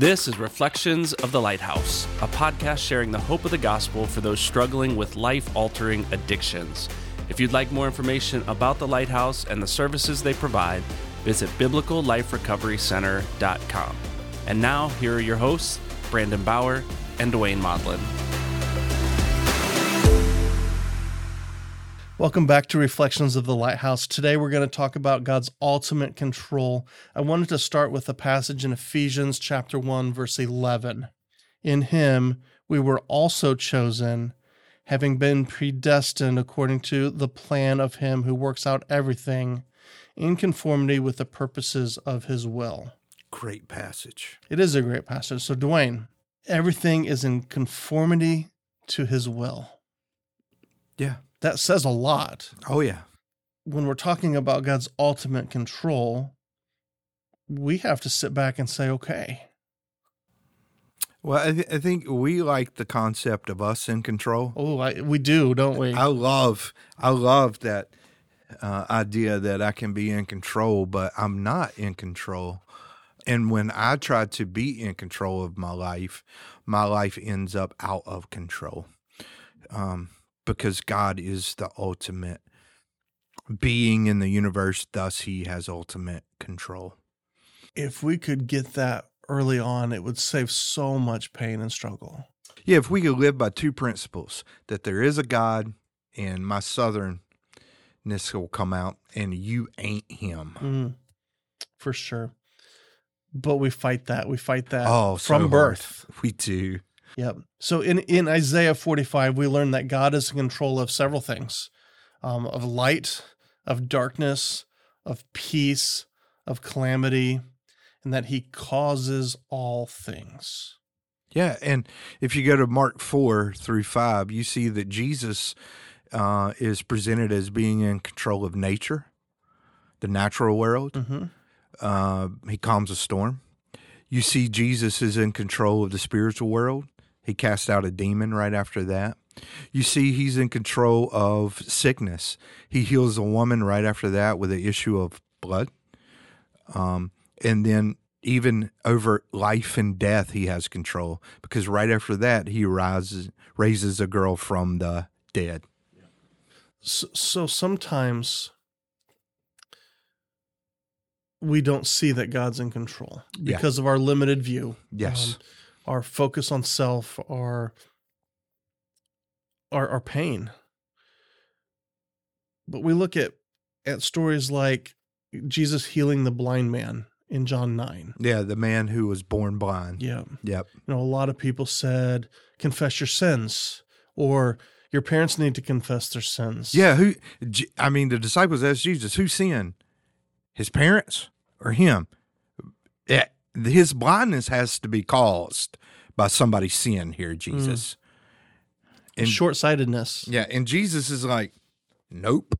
This is Reflections of the Lighthouse, a podcast sharing the hope of the gospel for those struggling with life altering addictions. If you'd like more information about the Lighthouse and the services they provide, visit biblicalliferecoverycenter.com. And now, here are your hosts, Brandon Bauer and Dwayne Maudlin. Welcome back to Reflections of the Lighthouse. Today we're going to talk about God's ultimate control. I wanted to start with a passage in Ephesians chapter 1 verse 11. In him we were also chosen, having been predestined according to the plan of him who works out everything in conformity with the purposes of his will. Great passage. It is a great passage. So Dwayne, everything is in conformity to his will. Yeah. That says a lot. Oh, yeah. When we're talking about God's ultimate control, we have to sit back and say, okay, Well, I, th- I think we like the concept of us in control. oh, I, we do, don't we? I love, I love that uh, idea that I can be in control, but I'm not in control. And when I try to be in control of my life, my life ends up out of control. Um, because God is the ultimate being in the universe, thus, He has ultimate control. if we could get that early on, it would save so much pain and struggle. Yeah, if we could live by two principles that there is a God and my southernness will come out and you ain't him. Mm, for sure. But we fight that. We fight that Oh, so from hard. birth. We do. Yep. So in, in Isaiah 45, we learn that God is in control of several things um, of light, of darkness, of peace, of calamity, and that he causes all things. Yeah. And if you go to Mark 4 through 5, you see that Jesus uh, is presented as being in control of nature, the natural world. Mm-hmm. Uh, he calms a storm. You see, Jesus is in control of the spiritual world. He casts out a demon right after that. You see, he's in control of sickness. He heals a woman right after that with an issue of blood. Um, and then, even over life and death, he has control because right after that, he rises, raises a girl from the dead. So, so sometimes we don't see that God's in control Yeah. because of our limited view. Yes. um, our focus on self, our our our pain. But we look at at stories like Jesus healing the blind man in John 9. yeah, the man who was born blind. Yeah. Yep. You know, a lot of people said confess your sins or your parents need to confess their sins. Yeah, who? I mean, the disciples asked Jesus, "Who sinned? His parents or him?" Yeah, his blindness has to be caused by somebody's sin here, Jesus. And Short-sightedness. yeah, and Jesus is like, "Nope."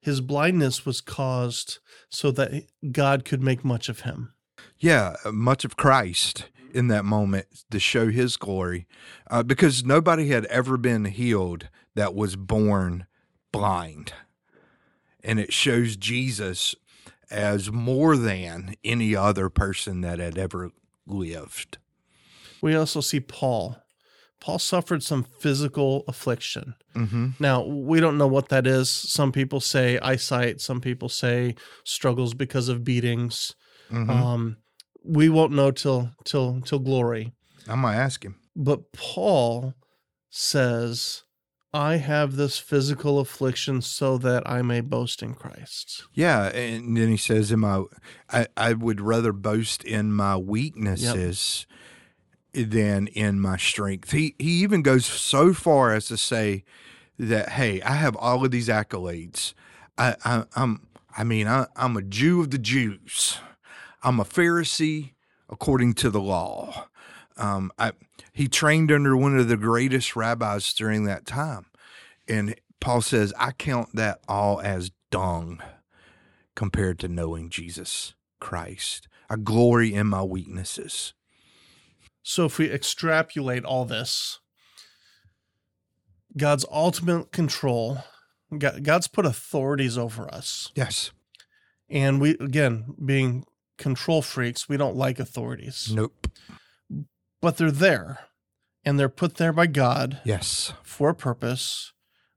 His blindness was caused so that God could make much of him. Yeah, much of Christ in that moment to show His glory, uh, because nobody had ever been healed that was born blind, and it shows Jesus as more than any other person that had ever lived. We also see Paul. Paul suffered some physical affliction. Mm-hmm. Now, we don't know what that is. Some people say eyesight, some people say struggles because of beatings. Mm-hmm. Um, we won't know till till till glory. I'm gonna ask him. But Paul says, I have this physical affliction so that I may boast in Christ. Yeah, and then he says, "In my, I, I would rather boast in my weaknesses than in my strength." He he even goes so far as to say that, "Hey, I have all of these accolades. I, I I'm, I mean, I, I'm a Jew of the Jews. I'm a Pharisee according to the law. Um, I he trained under one of the greatest rabbis during that time, and Paul says, I count that all as dung." compared to knowing Jesus Christ. I glory in my weaknesses. So if we extrapolate all this, God's ultimate control, God's put authorities over us. Yes. And we, again, being control freaks, we don't like authorities. Nope. But they're there and they're put there by God Yes. for a purpose.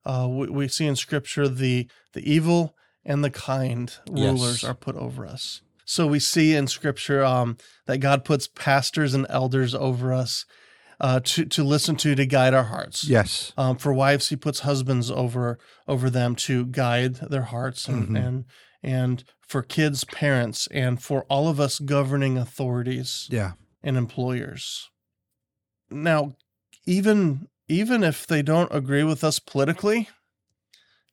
Uh, we, we see in scripture the the evil and the kind rulers Yes. are put over us. So we see in scripture um, that God puts pastors and elders over us uh, to to listen to to guide our hearts. Yes. Um, for wives, He puts husbands over over them to guide their hearts, and Mhm. and and for kids, parents, and for all of us governing authorities Yeah. and employers. Now, even even if they don't agree with us politically,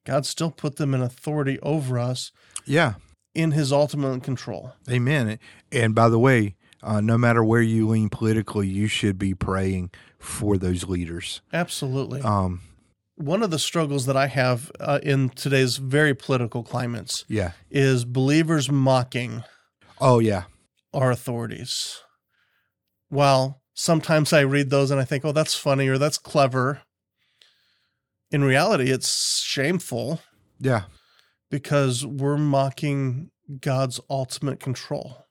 God still put them in authority over us Yeah. in his ultimate control. Amen. And by the way, uh, no matter where you lean politically, you should be praying for those leaders. Absolutely. Um, One of the struggles that I have uh, in today's very political climates yeah. is believers mocking Oh, yeah. our authorities. While sometimes I read those and I think, oh, that's funny or that's clever. In reality, it's shameful Yeah. because we're mocking God's ultimate control.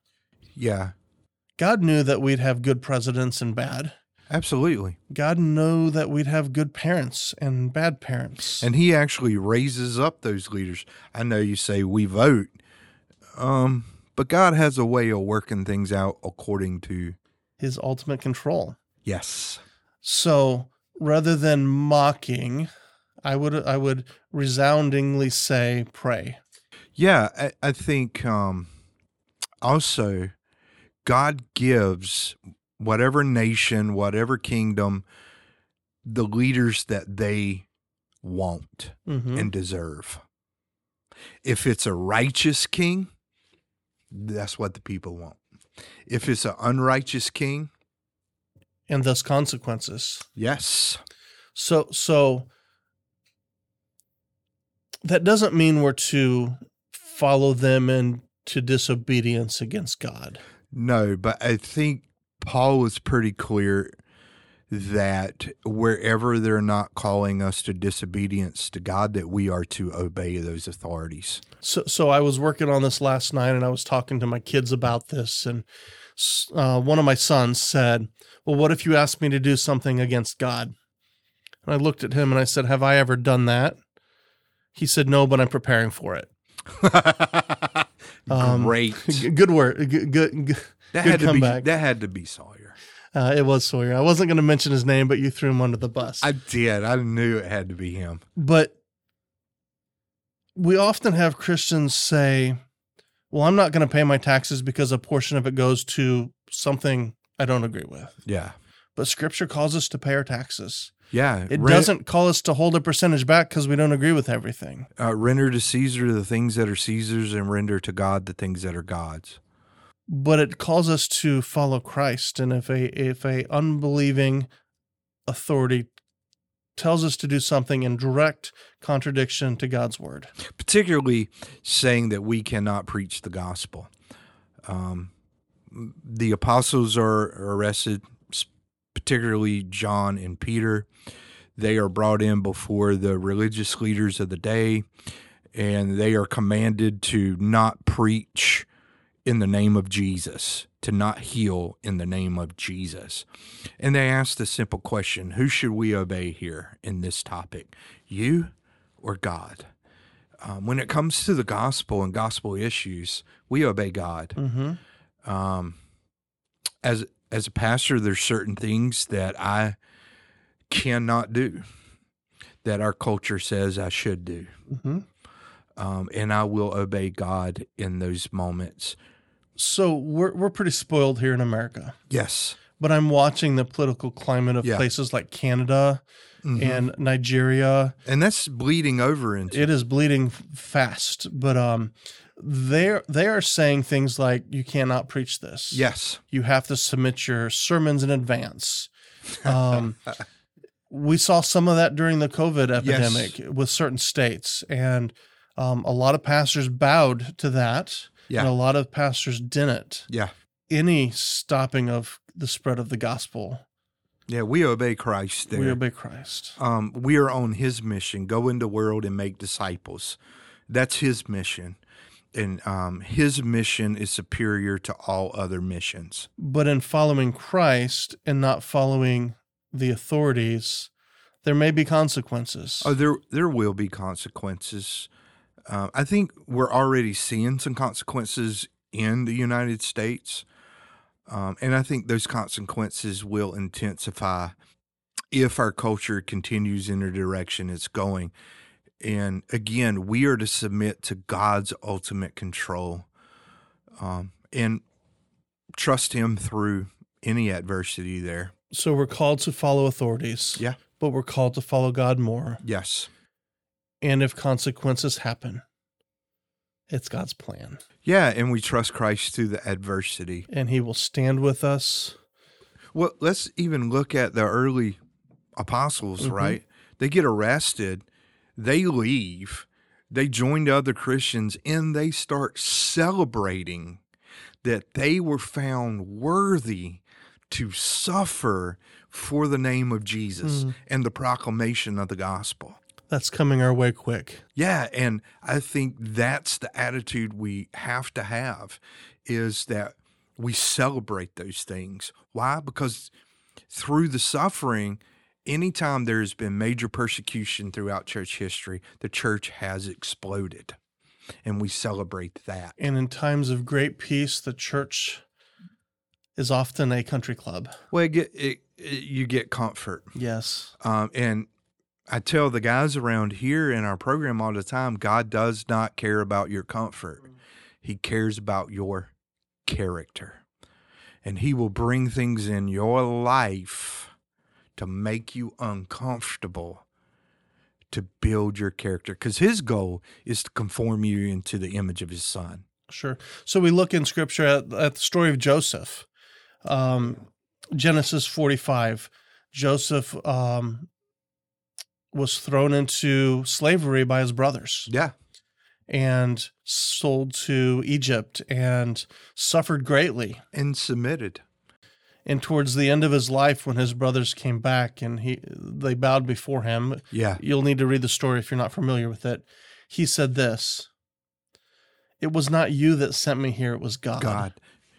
Yeah. God knew that we'd have good presidents and bad. Absolutely. God knew that we'd have good parents and bad parents. And he actually raises up those leaders. I know you say we vote, um, but God has a way of working things out according to his ultimate control. yes. So rather than mocking, I would I would resoundingly say pray. Yeah, I, I think um, also God gives whatever nation, whatever kingdom, the leaders that they want Mhm. and deserve. If it's a righteous king, that's what the people want. If it's an unrighteous king, and thus consequences. yes, So so that doesn't mean we're to follow them into disobedience against God. no, but I think Paul was pretty clear that wherever they're not calling us to disobedience to God, that we are to obey those authorities. So so I was working on this last night and I was talking to my kids about this and uh, one of my sons said, "Well, what if you asked me to do something against God?" And I looked at him and I said, "Have I ever done that?" He said, "No, but I'm preparing for it." Um, Great. Good word. G- Good. good. That good had to be that had to be Sawyer. Uh, it was Sawyer. I wasn't going to mention his name, but you threw him under the bus. I did. I knew it had to be him. but we often have Christians say, "Well, I'm not going to pay my taxes because a portion of it goes to something I don't agree with." Yeah. But Scripture calls us to pay our taxes. Yeah. It Ren- doesn't call us to hold a percentage back because we don't agree with everything. uh, render to Caesar the things that are Caesar's and render to God the things that are God's. But it calls us to follow Christ, and if a if a unbelieving authority tells us to do something in direct contradiction to God's word, Particularly saying that we cannot preach the gospel. Um, the apostles are arrested, particularly John and Peter. They are brought in before the religious leaders of the day, and they are commanded to not preach in the name of Jesus, to not heal in the name of Jesus. And they asked the simple question Who should we obey here in this topic, you or God? Um, when it comes to the gospel and gospel issues, we obey God. mm-hmm. Um, as as a pastor, there's certain things that I cannot do that our culture says I should do, Mm-hmm. um, and I will obey God in those moments. So we're we're pretty spoiled here in America, Yes, but I'm watching the political climate of Yeah. places like Canada Mhm. and Nigeria. and that's bleeding over into It is bleeding fast, but um, they they are saying things like you cannot preach this. yes, you have to submit your sermons in advance. Um, we saw some of that during the COVID epidemic with certain states, and um, a lot of pastors bowed to that, Yeah. and a lot of pastors didn't. yeah, Any stopping of the spread of the gospel, yeah. We obey Christ there. we obey Christ. um, we are on his mission go into the world and make disciples that's his mission and um, his mission is superior to all other missions. But in following Christ and not following the authorities, there may be consequences. Oh, there there will be consequences. Uh, I think we're already seeing some consequences in the United States, um, and I think those consequences will intensify if our culture continues in the direction it's going. And again, we are to submit to God's ultimate control um, and trust Him through any adversity there. So we're called to follow authorities. Yeah. But we're called to follow God more. Yes. And if consequences happen, it's God's plan. Yeah. And we trust Christ through the adversity. And He will stand with us. Well, let's even look at the early apostles, Mhm. right? They get arrested, they leave, they join the other Christians, and they start celebrating that they were found worthy to suffer for the name of Jesus Mhm. and the proclamation of the gospel. That's coming our way quick. Yeah, and I think that's the attitude we have to have is that we celebrate those things. Why? Because through the suffering, anytime there's been major persecution throughout church history, the church has exploded. And we celebrate that. And in times of great peace, the church is often a country club. Well, it it, it, you get comfort. Yes. Um, and I tell the guys around here in our program all the time God does not care about your comfort, He cares about your character. And He will bring things in your life to make you uncomfortable to build your character because His goal is to conform you into the image of His Son. Sure. So we look in scripture at, at the story of Joseph. Um, Genesis 45. Joseph um, was thrown into slavery by his brothers Yeah. and sold to Egypt and suffered greatly. And submitted. And towards the end of his life, when his brothers came back and he they bowed before him, Yeah. you'll need to read the story if you're not familiar with it. He said this It was not you that sent me here, it was God. God.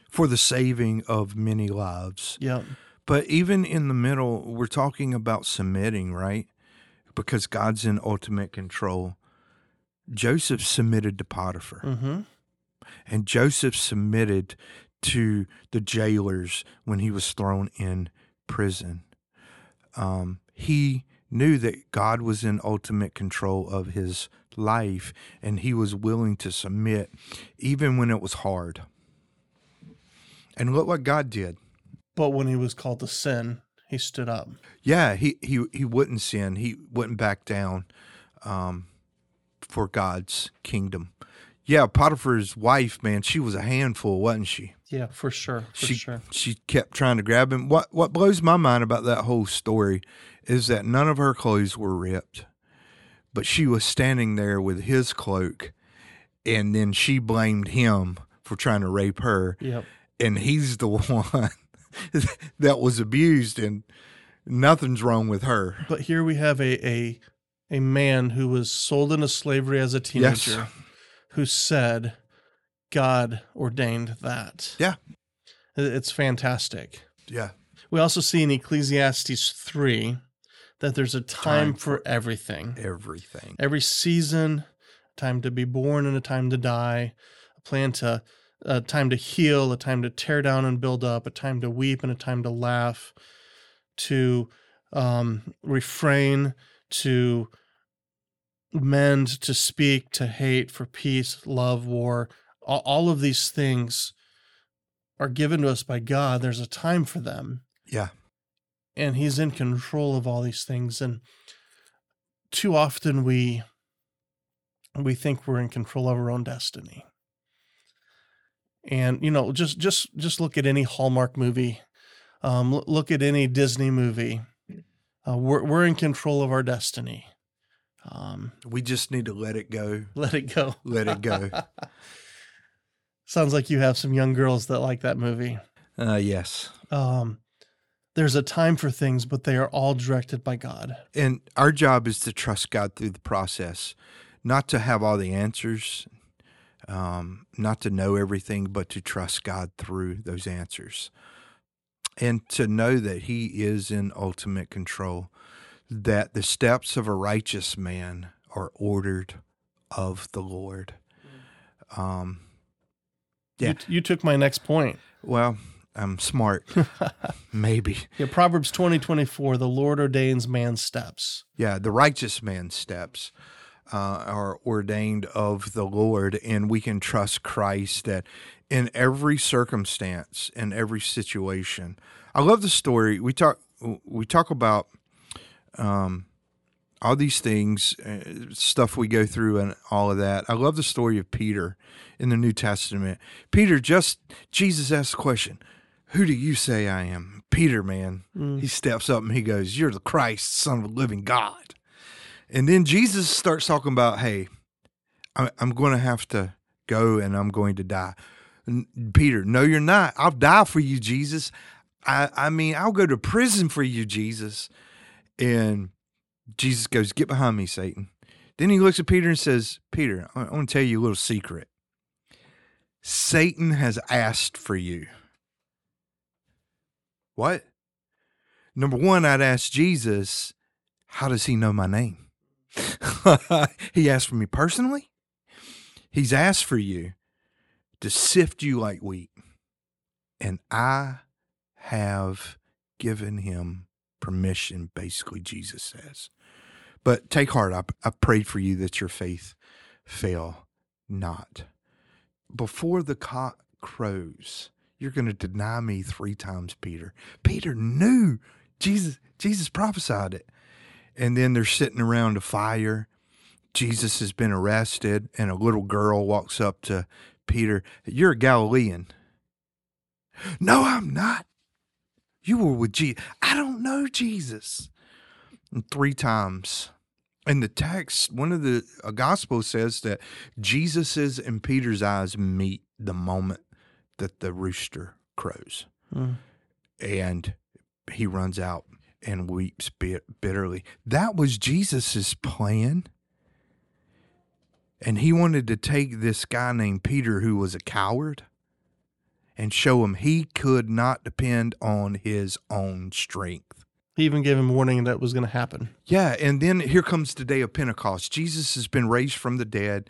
For the saving of many lives. Yeah. But even in the middle, we're talking about submitting, right? Because God's in ultimate control. Joseph submitted to Potiphar, Mm-hmm. and Joseph submitted to the jailers when he was thrown in prison. Um, he knew that God was in ultimate control of his life, and he was willing to submit even when it was hard. And look what God did. But when he was called to sin, he stood up. Yeah, he he he wouldn't sin. He wouldn't back down um, for God's kingdom. Yeah, Potiphar's wife, man, she was a handful, wasn't she? Yeah, for sure. For she sure. she kept trying to grab him. What what blows my mind about that whole story is that none of her clothes were ripped, but she was standing there with his cloak, and then she blamed him for trying to rape her, Yep. and he's the one that was abused, and nothing's wrong with her. But here we have a a a man who was sold into slavery as a teenager Yes. who said God ordained that. Yeah. It's fantastic. Yeah. We also see in Ecclesiastes 3 that there's a time, Time for everything. Everything. Every season, time to be born and a time to die, a plan to a time to heal, a time to tear down and build up, a time to weep and a time to laugh, to um, refrain, to mend, to speak, to hate, for peace, love, war. All, all of these things are given to us by God. There's a time for them Yeah. and he's in control of all these things and too often we we think we're in control of our own destiny and you know just just just look at any hallmark movie um look at any disney movie uh, we're, we're in control of our destiny um We just need to let it go. let it go Let it go. sounds like you have some young girls that like that movie Uh, yes. um there's a time for things but they are all directed by god And our job is to trust God through the process, not to have all the answers, um, not to know everything, but to trust God through those answers. And to know that He is in ultimate control, that the steps of a righteous man are ordered of the Lord. Um, yeah. You, you took my next point. Well, I'm smart. Maybe. Yeah, Proverbs 20, 24, the Lord ordains man's steps. Yeah, the righteous man's steps uh, are ordained of the Lord, and we can trust Christ that in every circumstance, in every situation. I love the story. We talk. We talk about um, all these things, uh, stuff we go through, and all of that. I love the story of Peter in the New Testament. Peter just Jesus asked the question, "Who do you say I am?" Peter, man, he steps up and he goes, "You're the Christ, Son of the Living God." And then Jesus starts talking about, "Hey, I'm going to have to go and I'm going to die." N- Peter, no, you're not. I'll die for you, Jesus. I, I mean, I'll go to prison for you, Jesus. And Jesus goes, Get behind me, Satan. Then he looks at Peter and says, Peter, I want to tell you a little secret. Satan has asked for you. What? Number one, I'd ask Jesus, How does he know my name? he asked for me personally. He's asked for you to sift you like wheat. And I have given him permission, basically, Jesus says. But take heart. I, I prayed for you that your faith fail not. Before the cock crows, you're going to deny me three times, Peter. Peter knew Jesus. Jesus prophesied it. And then they're sitting around a fire. Jesus has been arrested, and a little girl walks up to Peter. You're a Galilean. No, I'm not. You were with Jesus. I don't know Jesus. And three times. In the text, one of the a gospel says that Jesus's and Peter's eyes meet the moment that the rooster crows. Mm. And he runs out and weeps bit- bitterly. That was Jesus's plan. And he wanted to take this guy named Peter, who was a coward, and show him he could not depend on his own strength. He even gave him warning that was going to happen. Yeah, and then here comes the day of Pentecost. Jesus has been raised from the dead.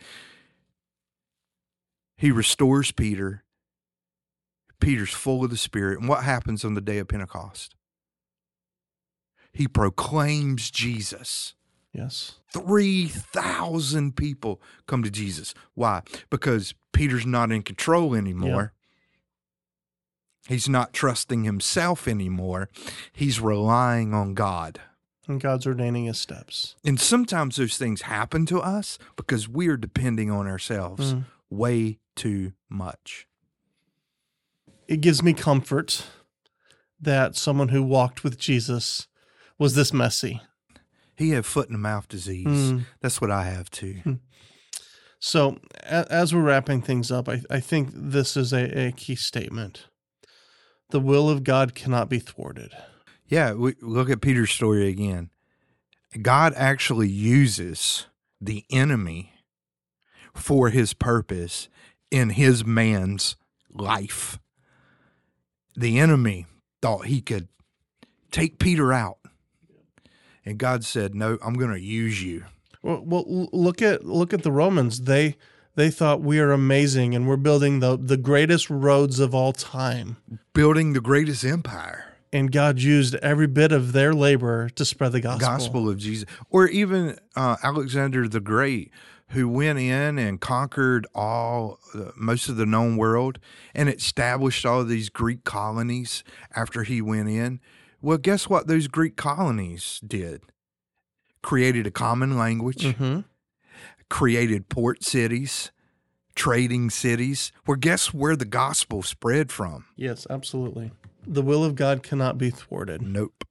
He restores Peter. Peter's full of the Spirit. And what happens on the day of Pentecost? He proclaims Jesus. Yes. 3,000 people come to Jesus. Why? Because Peter's not in control anymore. He's not trusting himself anymore. He's relying on God. And God's ordaining his steps. And sometimes those things happen to us because we're depending on ourselves Mm. way too much. It gives me comfort that someone who walked with Jesus was this messy. He had foot and mouth disease. Mm. That's what I have too. So, as we're wrapping things up, I, I think this is a, a key statement. The will of God cannot be thwarted. Yeah, we look at Peter's story again. God actually uses the enemy for his purpose in his man's life. The enemy thought he could take Peter out. And God said, "No, I'm going to use you." Well, well, look at look at the Romans. They they thought we are amazing and we're building the the greatest roads of all time. Building the greatest empire. And God used every bit of their labor to spread the gospel. gospel of Jesus, or even uh, Alexander the Great, who went in and conquered all uh, most of the known world and established all these Greek colonies after he went in. Well, guess what? Those Greek colonies did created a common language, hmm created port cities, trading cities. Where guess where the gospel spread from? Yes, absolutely. The will of God cannot be thwarted. Nope.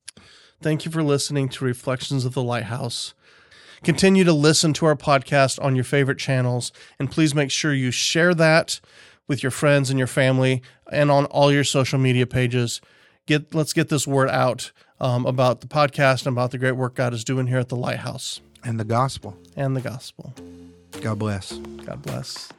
Thank you for listening to Reflections of the Lighthouse. Continue to listen to our podcast on your favorite channels, and please make sure you share that with your friends and your family and on all your social media pages. Get let's get this word out um, about the podcast and about the great work God is doing here at the Lighthouse And the gospel. and the gospel. God bless. God bless.